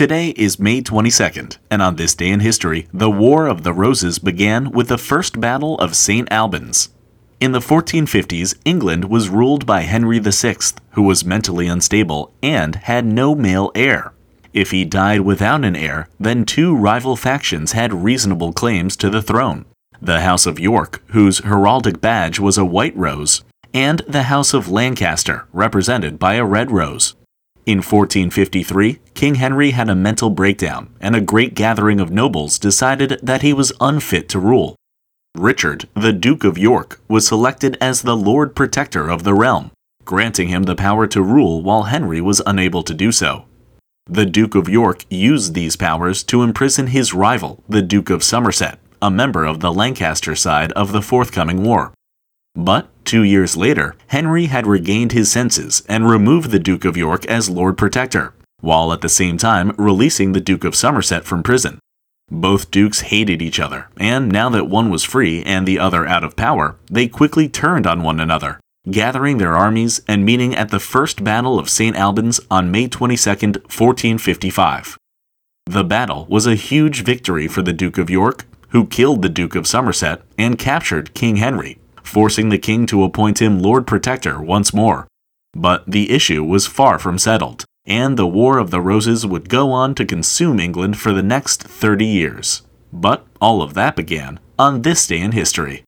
Today is May 22nd, and on this day in history, the War of the Roses began with the First Battle of St. Albans. In the 1450s, England was ruled by Henry VI, who was mentally unstable and had no male heir. If he died without an heir, then two rival factions had reasonable claims to the throne the House of York, whose heraldic badge was a white rose, and the House of Lancaster, represented by a red rose. In 1453, King Henry had a mental breakdown, and a great gathering of nobles decided that he was unfit to rule. Richard, the Duke of York, was selected as the Lord Protector of the realm, granting him the power to rule while Henry was unable to do so. The Duke of York used these powers to imprison his rival, the Duke of Somerset, a member of the Lancaster side of the forthcoming war. But two years later, Henry had regained his senses and removed the Duke of York as Lord Protector, while at the same time releasing the Duke of Somerset from prison. Both dukes hated each other, and now that one was free and the other out of power, they quickly turned on one another, gathering their armies and meeting at the First Battle of St. Albans on May 22, 1455. The battle was a huge victory for the Duke of York, who killed the Duke of Somerset and captured King Henry, forcing the king to appoint him Lord Protector once more. But the issue was far from settled, and the War of the Roses would go on to consume England for the next 30 years. But all of that began on this day in history.